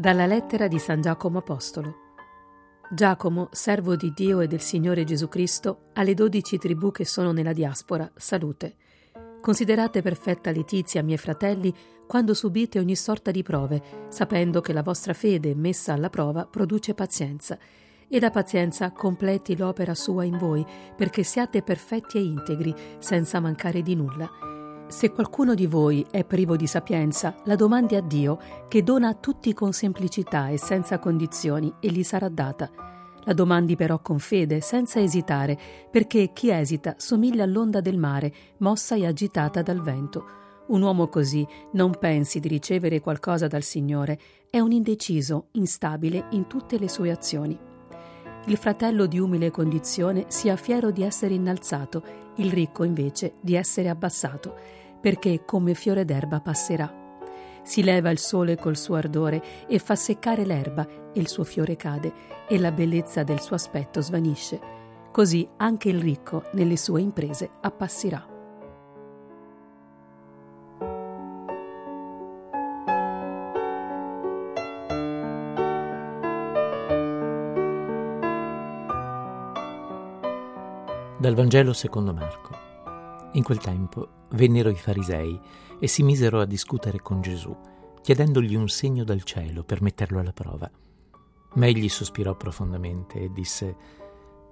Dalla lettera di San Giacomo Apostolo. Giacomo, servo di Dio e del Signore Gesù Cristo, alle dodici tribù che sono nella diaspora, salute. Considerate perfetta letizia, miei fratelli, quando subite ogni sorta di prove, sapendo che la vostra fede messa alla prova produce pazienza, e la pazienza completi l'opera sua in voi, perché siate perfetti e integri, senza mancare di nulla. Se qualcuno di voi è privo di sapienza, la domandi a Dio, che dona a tutti con semplicità e senza condizioni, e gli sarà data. La domandi però con fede, senza esitare, perché chi esita somiglia all'onda del mare, mossa e agitata dal vento. Un uomo così non pensi di ricevere qualcosa dal Signore, è un indeciso, instabile in tutte le sue azioni. Il fratello di umile condizione sia fiero di essere innalzato, il ricco invece di essere abbassato perché come fiore d'erba passerà. Si leva il sole col suo ardore e fa seccare l'erba e il suo fiore cade e la bellezza del suo aspetto svanisce. Così anche il ricco nelle sue imprese appassirà. Dal Vangelo secondo Marco. In quel tempo vennero i farisei e si misero a discutere con Gesù, chiedendogli un segno dal cielo per metterlo alla prova. Ma egli sospirò profondamente e disse,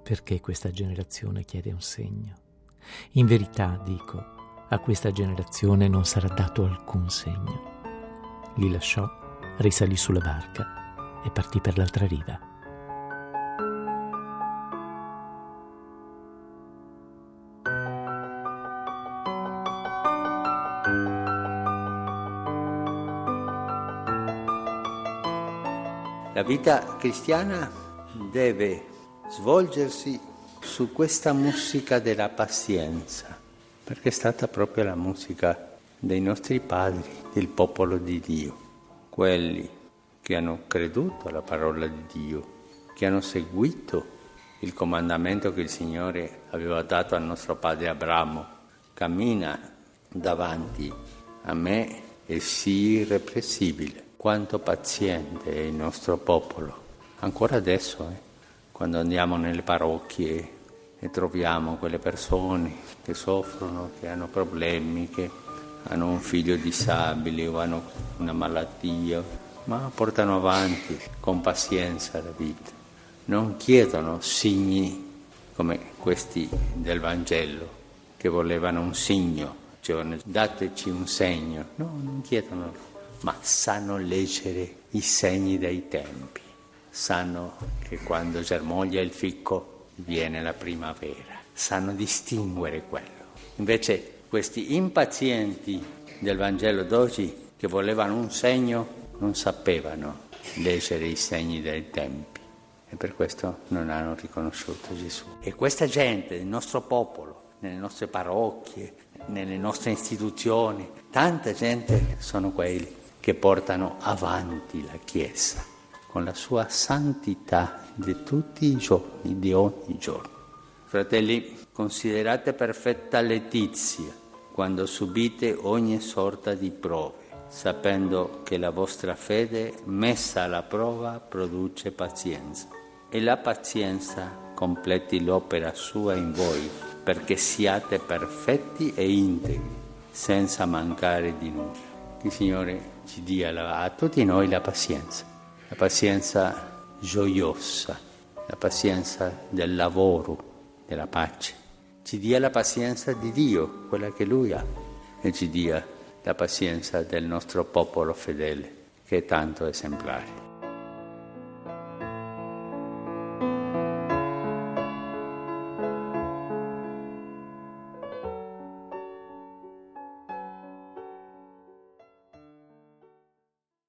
perché questa generazione chiede un segno? In verità, dico, a questa generazione non sarà dato alcun segno. Li lasciò, risalì sulla barca e partì per l'altra riva. La vita cristiana deve svolgersi su questa musica della pazienza, perché è stata proprio la musica dei nostri padri, del popolo di Dio, quelli che hanno creduto alla parola di Dio, che hanno seguito il comandamento che il Signore aveva dato al nostro padre Abramo, cammina davanti a me e sii irrepressibile quanto paziente è il nostro popolo, ancora adesso, eh, quando andiamo nelle parrocchie e troviamo quelle persone che soffrono, che hanno problemi, che hanno un figlio disabile o hanno una malattia, ma portano avanti con pazienza la vita. Non chiedono segni come questi del Vangelo, che volevano un segno, cioè dateci un segno. No, non chiedono ma sanno leggere i segni dei tempi, sanno che quando germoglia il ficco viene la primavera, sanno distinguere quello. Invece questi impazienti del Vangelo d'oggi che volevano un segno non sapevano leggere i segni dei tempi e per questo non hanno riconosciuto Gesù. E questa gente, il nostro popolo, nelle nostre parrocchie, nelle nostre istituzioni, tanta gente sono quelli che portano avanti la Chiesa con la sua santità di tutti i giorni, di ogni giorno. Fratelli, considerate perfetta letizia quando subite ogni sorta di prove, sapendo che la vostra fede messa alla prova produce pazienza e la pazienza completi l'opera sua in voi, perché siate perfetti e integri, senza mancare di nulla. Il Signore ci dia a tutti noi la pazienza, la pazienza gioiosa, la pazienza del lavoro, della pace. Ci dia la pazienza di Dio, quella che Lui ha, e ci dia la pazienza del nostro popolo fedele, che è tanto esemplare.